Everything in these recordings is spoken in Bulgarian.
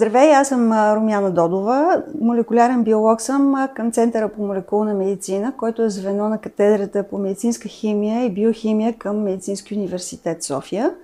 Здравей, аз съм Румяна Додова. Молекулярен биолог съм към Центъра по молекулна медицина, който е звено на катедрата по медицинска химия и биохимия към Медицински университет София.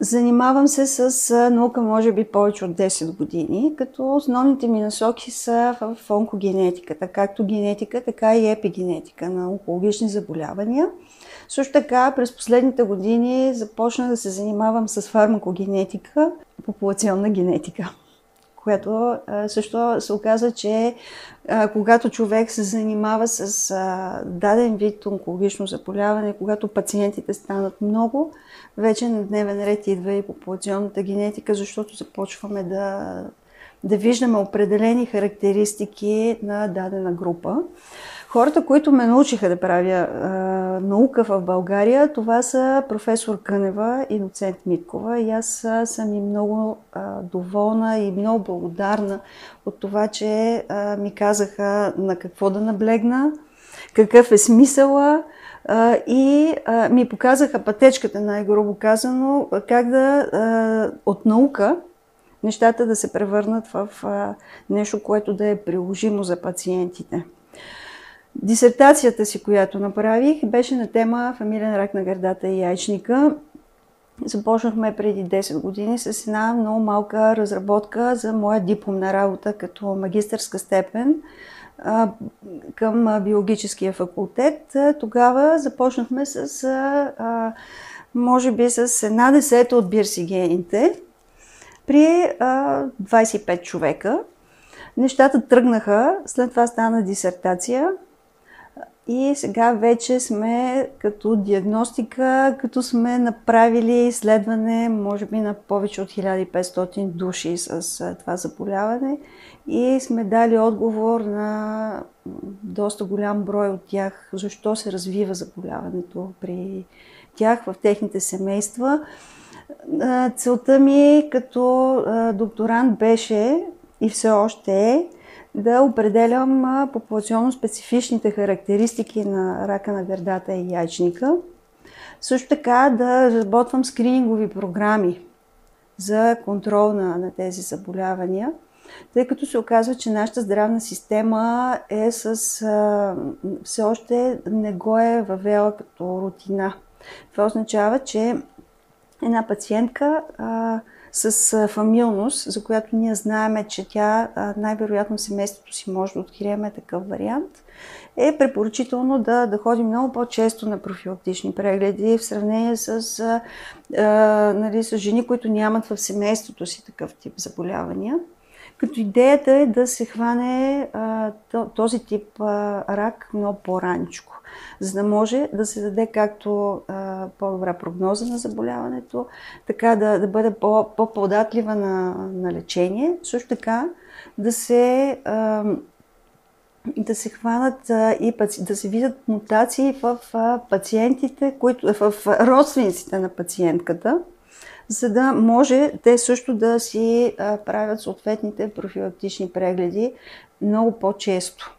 Занимавам се с наука, може би, повече от 10 години, като основните ми насоки са в онкогенетиката, както генетика, така и епигенетика на онкологични заболявания. Също така, през последните години започнах да се занимавам с фармакогенетика, популационна генетика която също се оказва, че когато човек се занимава с даден вид онкологично заболяване, когато пациентите станат много, вече на дневен ред идва и популационната генетика, защото започваме да, да виждаме определени характеристики на дадена група. Хората, които ме научиха да правя а, наука в България, това са професор Кънева и доцент Миткова. И аз съм и много а, доволна и много благодарна от това, че а, ми казаха на какво да наблегна, какъв е смисъла а, и а, ми показаха пътечката, най-грубо казано, как да а, от наука нещата да се превърнат в а, нещо, което да е приложимо за пациентите. Дисертацията си, която направих, беше на тема фамилен рак на гърдата и яйчника. Започнахме преди 10 години с една много малка разработка за моя дипломна работа като магистърска степен към биологическия факултет. Тогава започнахме с, може би, с една десета от бирсигените при 25 човека. Нещата тръгнаха, след това стана дисертация – и сега вече сме като диагностика, като сме направили изследване, може би на повече от 1500 души с това заболяване и сме дали отговор на доста голям брой от тях, защо се развива заболяването при тях в техните семейства. Целта ми като докторант беше и все още е да определям популационно специфичните характеристики на рака на гърдата и яйчника. Също така да разработвам скринингови програми за контрол на, на тези заболявания, тъй като се оказва, че нашата здравна система е с, а, все още не го е въвела като рутина. Това означава, че една пациентка а, с фамилност, за която ние знаеме, че тя най-вероятно семейството си може да откриеме такъв вариант, е препоръчително да, да ходи много по-често на профилактични прегледи в сравнение с, а, нали, с жени, които нямат в семейството си такъв тип заболявания. Като идеята е да се хване а, този тип а, рак много по-раничко за да може да се даде както а, по-добра прогноза на заболяването, така да, да бъде по, по-податлива на, на лечение. Също така да се, а, да се хванат а, и да се видят мутации в а, пациентите, които, в родствениците на пациентката, за да може те също да си правят съответните профилактични прегледи много по-често.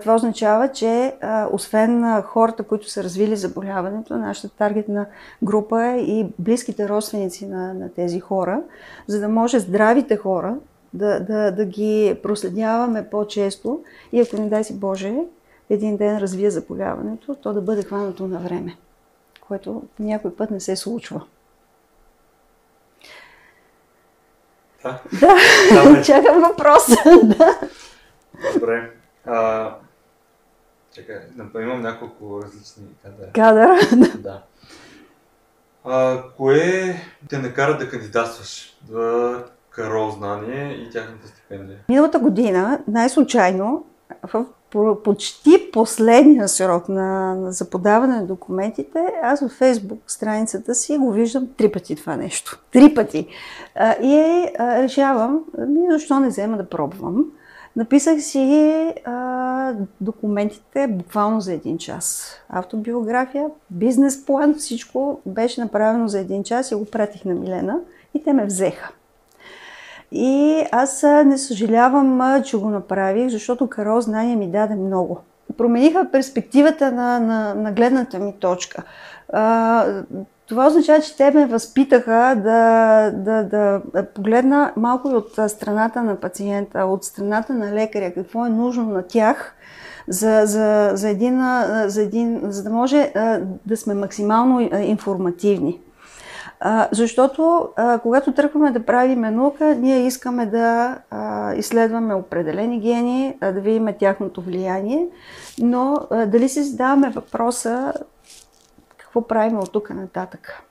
Това означава, че освен хората, които са развили заболяването, нашата таргетна група е и близките родственици на, на тези хора, за да може здравите хора да, да, да ги проследяваме по-често и ако не дай си Боже, един ден развие заболяването, то да бъде хванато на време, което някой път не се случва. Да. Да, чакам въпроса. да. Добре. А, чакай, имам няколко различни кадъра. Кадъра? да. А, кое те накара да кандидатстваш за Карол Знание и тяхната стипендия? Миналата година, най-случайно, в почти последния срок на, за подаване на документите, аз във Фейсбук страницата си го виждам три пъти това нещо. Три пъти. А, и а, решавам, защо не взема да пробвам. Написах си а, документите буквално за един час. Автобиография, бизнес план, всичко беше направено за един час и го пратих на Милена и те ме взеха. И аз не съжалявам, че го направих, защото Карол знание ми даде много. промениха перспективата на, на, на гледната ми точка. А, това означава, че те ме възпитаха да, да, да погледна малко и от страната на пациента, от страната на лекаря, какво е нужно на тях, за, за, за, един, за, един, за да може да сме максимално информативни. Защото когато тръгваме да правим наука, ние искаме да изследваме определени гени, да видим тяхното влияние, но дали си задаваме въпроса какво правим от тук нататък.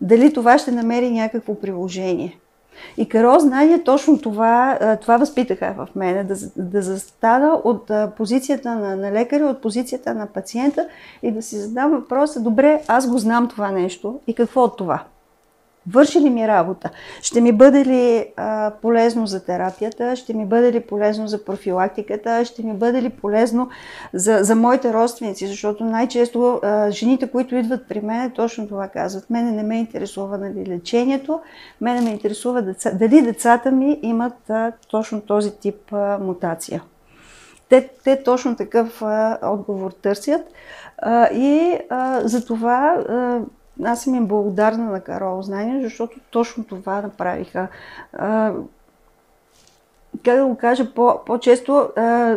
Дали това ще намери някакво приложение. И Каро знание точно това, това възпитаха в мене, да, да застана от позицията на, на лекаря, от позицията на пациента и да си задам въпроса, добре, аз го знам това нещо и какво от това? Върши ли ми работа? Ще ми бъде ли а, полезно за терапията? Ще ми бъде ли полезно за профилактиката? Ще ми бъде ли полезно за, за моите родственици? Защото най-често а, жените, които идват при мен, точно това казват. Мене не ме интересува нали, лечението, мене ме интересува деца, дали децата ми имат а, точно този тип а, мутация. Те, те точно такъв а, отговор търсят а, и а, за това а, аз съм им благодарна на Карол Знание, защото точно това направиха. А, как да го кажа, по, по-често а,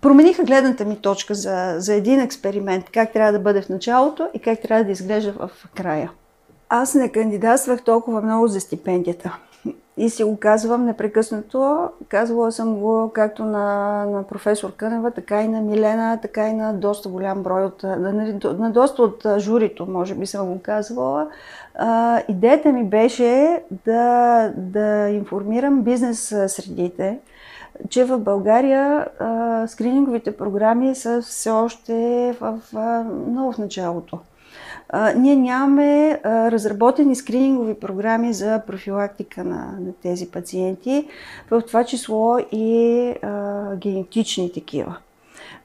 промениха гледната ми точка за, за един експеримент, как трябва да бъде в началото и как трябва да изглежда в края. Аз не кандидатствах толкова много за стипендията. И си го казвам непрекъснато. Казвала съм го както на, на професор Кънева, така и на Милена, така и на доста голям брой от, на, на доста от журито, може би съм го казвала. А, идеята ми беше да, да информирам бизнес средите, че в България а, скрининговите програми са все още в, в, много в началото ние нямаме разработени скринингови програми за профилактика на, на тези пациенти, в това число и а, генетични такива.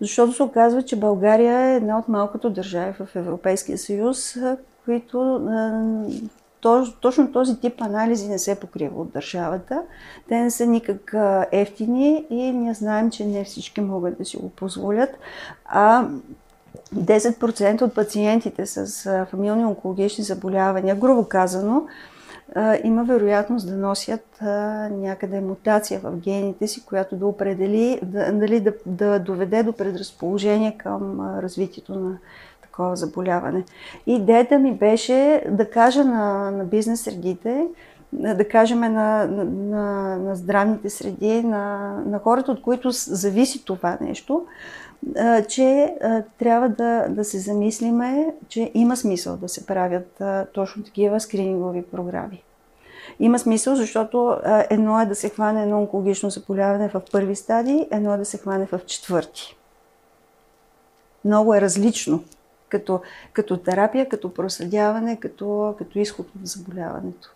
Защото се оказва, че България е една от малкото държави в Европейския съюз, които точно този тип анализи не се покрива от държавата. Те не са никак ефтини и ние знаем, че не всички могат да си го позволят. А 10% от пациентите с фамилни онкологични заболявания, грубо казано, има вероятност да носят някъде мутация в гените си, която да определи, да, дали да, да доведе до предразположение към развитието на такова заболяване. Идеята ми беше да кажа на, на бизнес средите, да кажем на, на, на здравните среди, на, на хората, от които зависи това нещо, че трябва да, да се замислиме, че има смисъл да се правят точно такива скринингови програми. Има смисъл, защото едно е да се хване едно онкологично заболяване в първи стадии, едно е да се хване в четвърти. Много е различно като, като терапия, като проследяване, като, като изход от заболяването.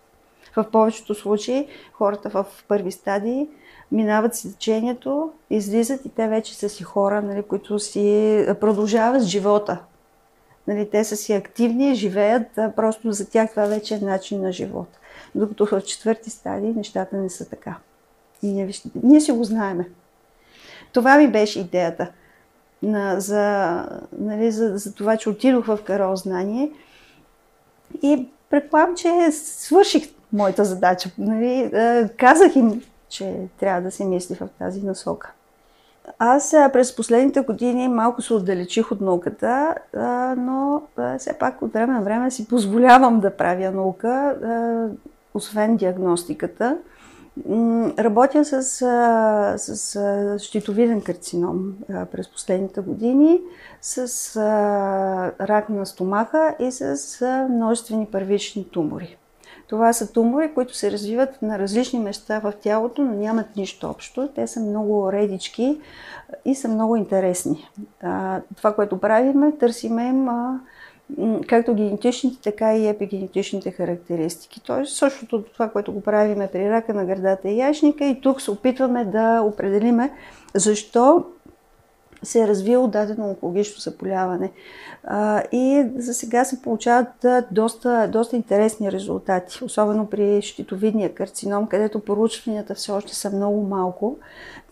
В повечето случаи хората в първи стадии минават си течението, излизат и те вече са си хора, нали, които си продължават живота. Нали, те са си активни, живеят, просто за тях това вече е начин на живот. Докато в четвърти стадии нещата не са така. И ние, ние си го знаеме. Това ми беше идеята на, за, нали, за, за това, че отидох в Карол Знание и предполагам, че свърших моята задача. Нали, казах им че трябва да се мисли в тази насока. Аз през последните години малко се отдалечих от науката, но все пак от време на време си позволявам да правя наука, освен диагностиката. Работя с, с щитовиден карцином през последните години, с рак на стомаха и с множествени първични тумори. Това са тумори, които се развиват на различни места в тялото, но нямат нищо общо. Те са много редички и са много интересни. Това, което правиме, търсиме както генетичните, така и епигенетичните характеристики. Тоест същото това, което го правиме при рака на гърдата и яшника и тук се опитваме да определиме защо се е развило дадено онкологично заболяване. И за сега се получават доста, доста интересни резултати, особено при щитовидния карцином, където поручванията все още са много малко.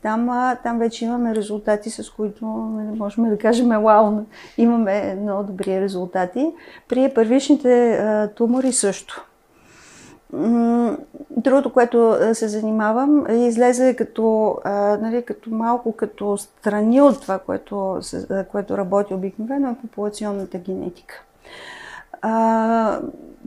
Там, там вече имаме резултати, с които нали, можем да кажем вау, имаме много добри резултати. При първичните тумори също. Другото, което се занимавам, излезе като, нали, като малко като страни от това, което, което работи обикновено, е популационната генетика. А,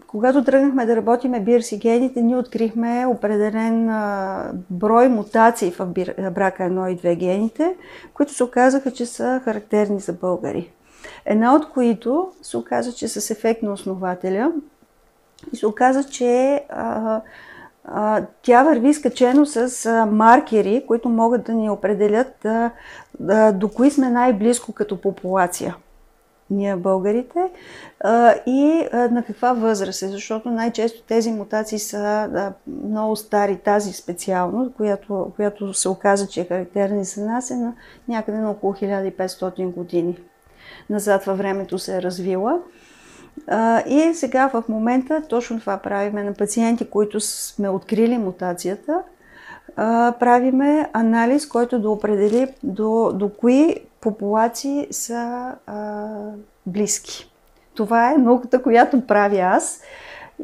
когато тръгнахме да работиме бирси гените, ние открихме определен а, брой мутации в бир, брака 1 и 2 гените, които се оказаха, че са характерни за българи. Една от които се оказа, че с ефект на основателя, и се оказа, че а, а, тя върви скачено с а, маркери, които могат да ни определят а, а, до кои сме най-близко като популация ние българите а, и а, на каква възраст е, защото най-често тези мутации са да, много стари, тази специално, която, която се оказа, че е характерна за нас, е на някъде на около 1500 години. Назад във времето се е развила. И сега в момента точно това правиме на пациенти, които сме открили мутацията. А, правиме анализ, който да определи до, до кои популации са а, близки. Това е науката, която правя аз.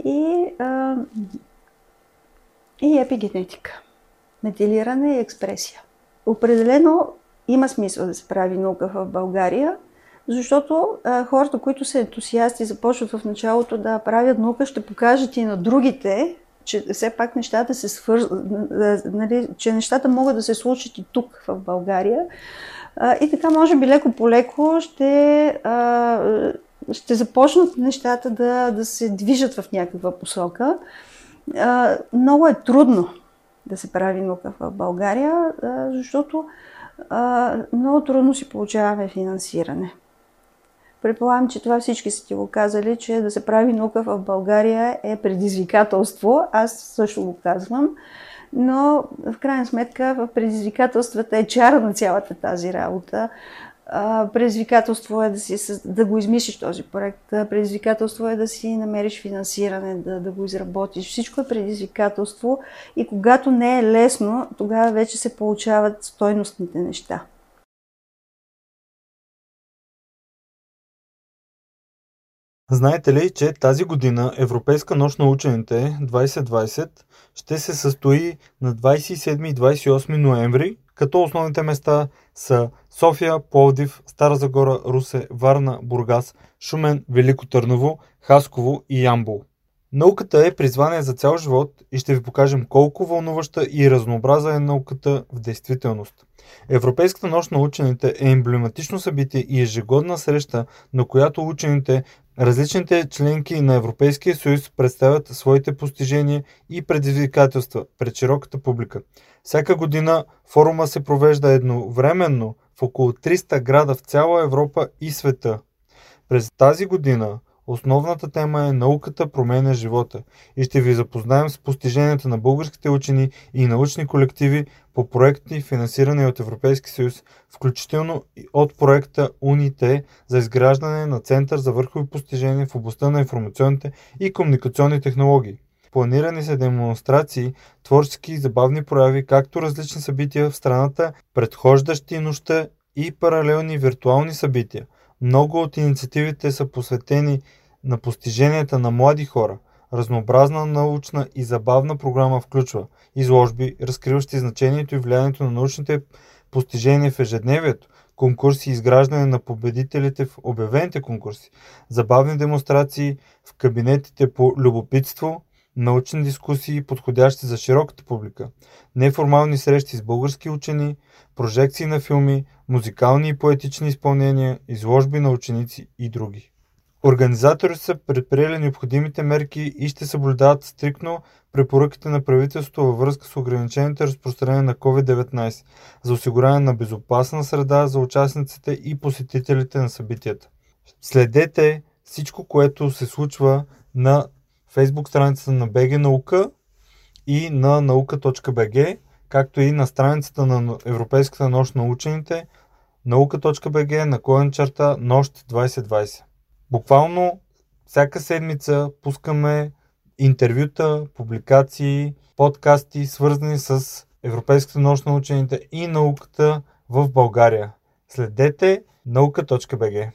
И, а, и епигенетика. Метилиране и експресия. Определено има смисъл да се прави наука в България, защото а, хората, които са ентусиасти, започват в началото да правят наука, ще покажат и на другите, че все пак нещата се свързват, нали, че нещата могат да се случат и тук в България. А, и така, може би леко по леко ще, а, ще започнат нещата да, да се движат в някаква посока. А, много е трудно да се прави наука в България, защото много трудно си получаваме финансиране. Предполагам, че това всички са ти го казали, че да се прави наука в България е предизвикателство. Аз също го казвам. Но в крайна сметка в предизвикателствата е чара на цялата тази работа. Предизвикателство е да, си, да го измислиш този проект. Предизвикателство е да си намериш финансиране, да, да го изработиш. Всичко е предизвикателство и когато не е лесно, тогава вече се получават стойностните неща. Знаете ли, че тази година Европейска нощ на учените 2020 ще се състои на 27 и 28 ноември, като основните места са София, Пловдив, Стара Загора, Русе, Варна, Бургас, Шумен, Велико Търново, Хасково и Ямбол. Науката е призвание за цял живот и ще ви покажем колко вълнуваща и разнообраза е науката в действителност. Европейската нощ на учените е емблематично събитие и ежегодна среща, на която учените Различните членки на Европейския съюз представят своите постижения и предизвикателства пред широката публика. Всяка година форума се провежда едновременно в около 300 града в цяла Европа и света. През тази година Основната тема е Науката променя живота и ще ви запознаем с постиженията на българските учени и научни колективи по проекти, финансирани от Европейски съюз, включително от проекта УНИТЕ за изграждане на Център за върхови постижения в областта на информационните и комуникационни технологии. Планирани са демонстрации, творчески и забавни прояви, както различни събития в страната, предхождащи нощта и паралелни виртуални събития. Много от инициативите са посветени на постиженията на млади хора. Разнообразна научна и забавна програма включва изложби, разкриващи значението и влиянието на научните постижения в ежедневието, конкурси и изграждане на победителите в обявените конкурси, забавни демонстрации в кабинетите по любопитство, научни дискусии, подходящи за широката публика, неформални срещи с български учени, прожекции на филми, музикални и поетични изпълнения, изложби на ученици и други. Организаторите са предприели необходимите мерки и ще съблюдават стрикно препоръките на правителството във връзка с ограничените разпространение на COVID-19 за осигуряване на безопасна среда за участниците и посетителите на събитията. Следете всичко, което се случва на фейсбук страницата на BG наука и на наука.bg, както и на страницата на Европейската нощ на учените наука.bg наклонен черта нощ 2020. Буквално всяка седмица пускаме интервюта, публикации, подкасти, свързани с Европейската нощ на учените и науката в България. Следете наука.bg.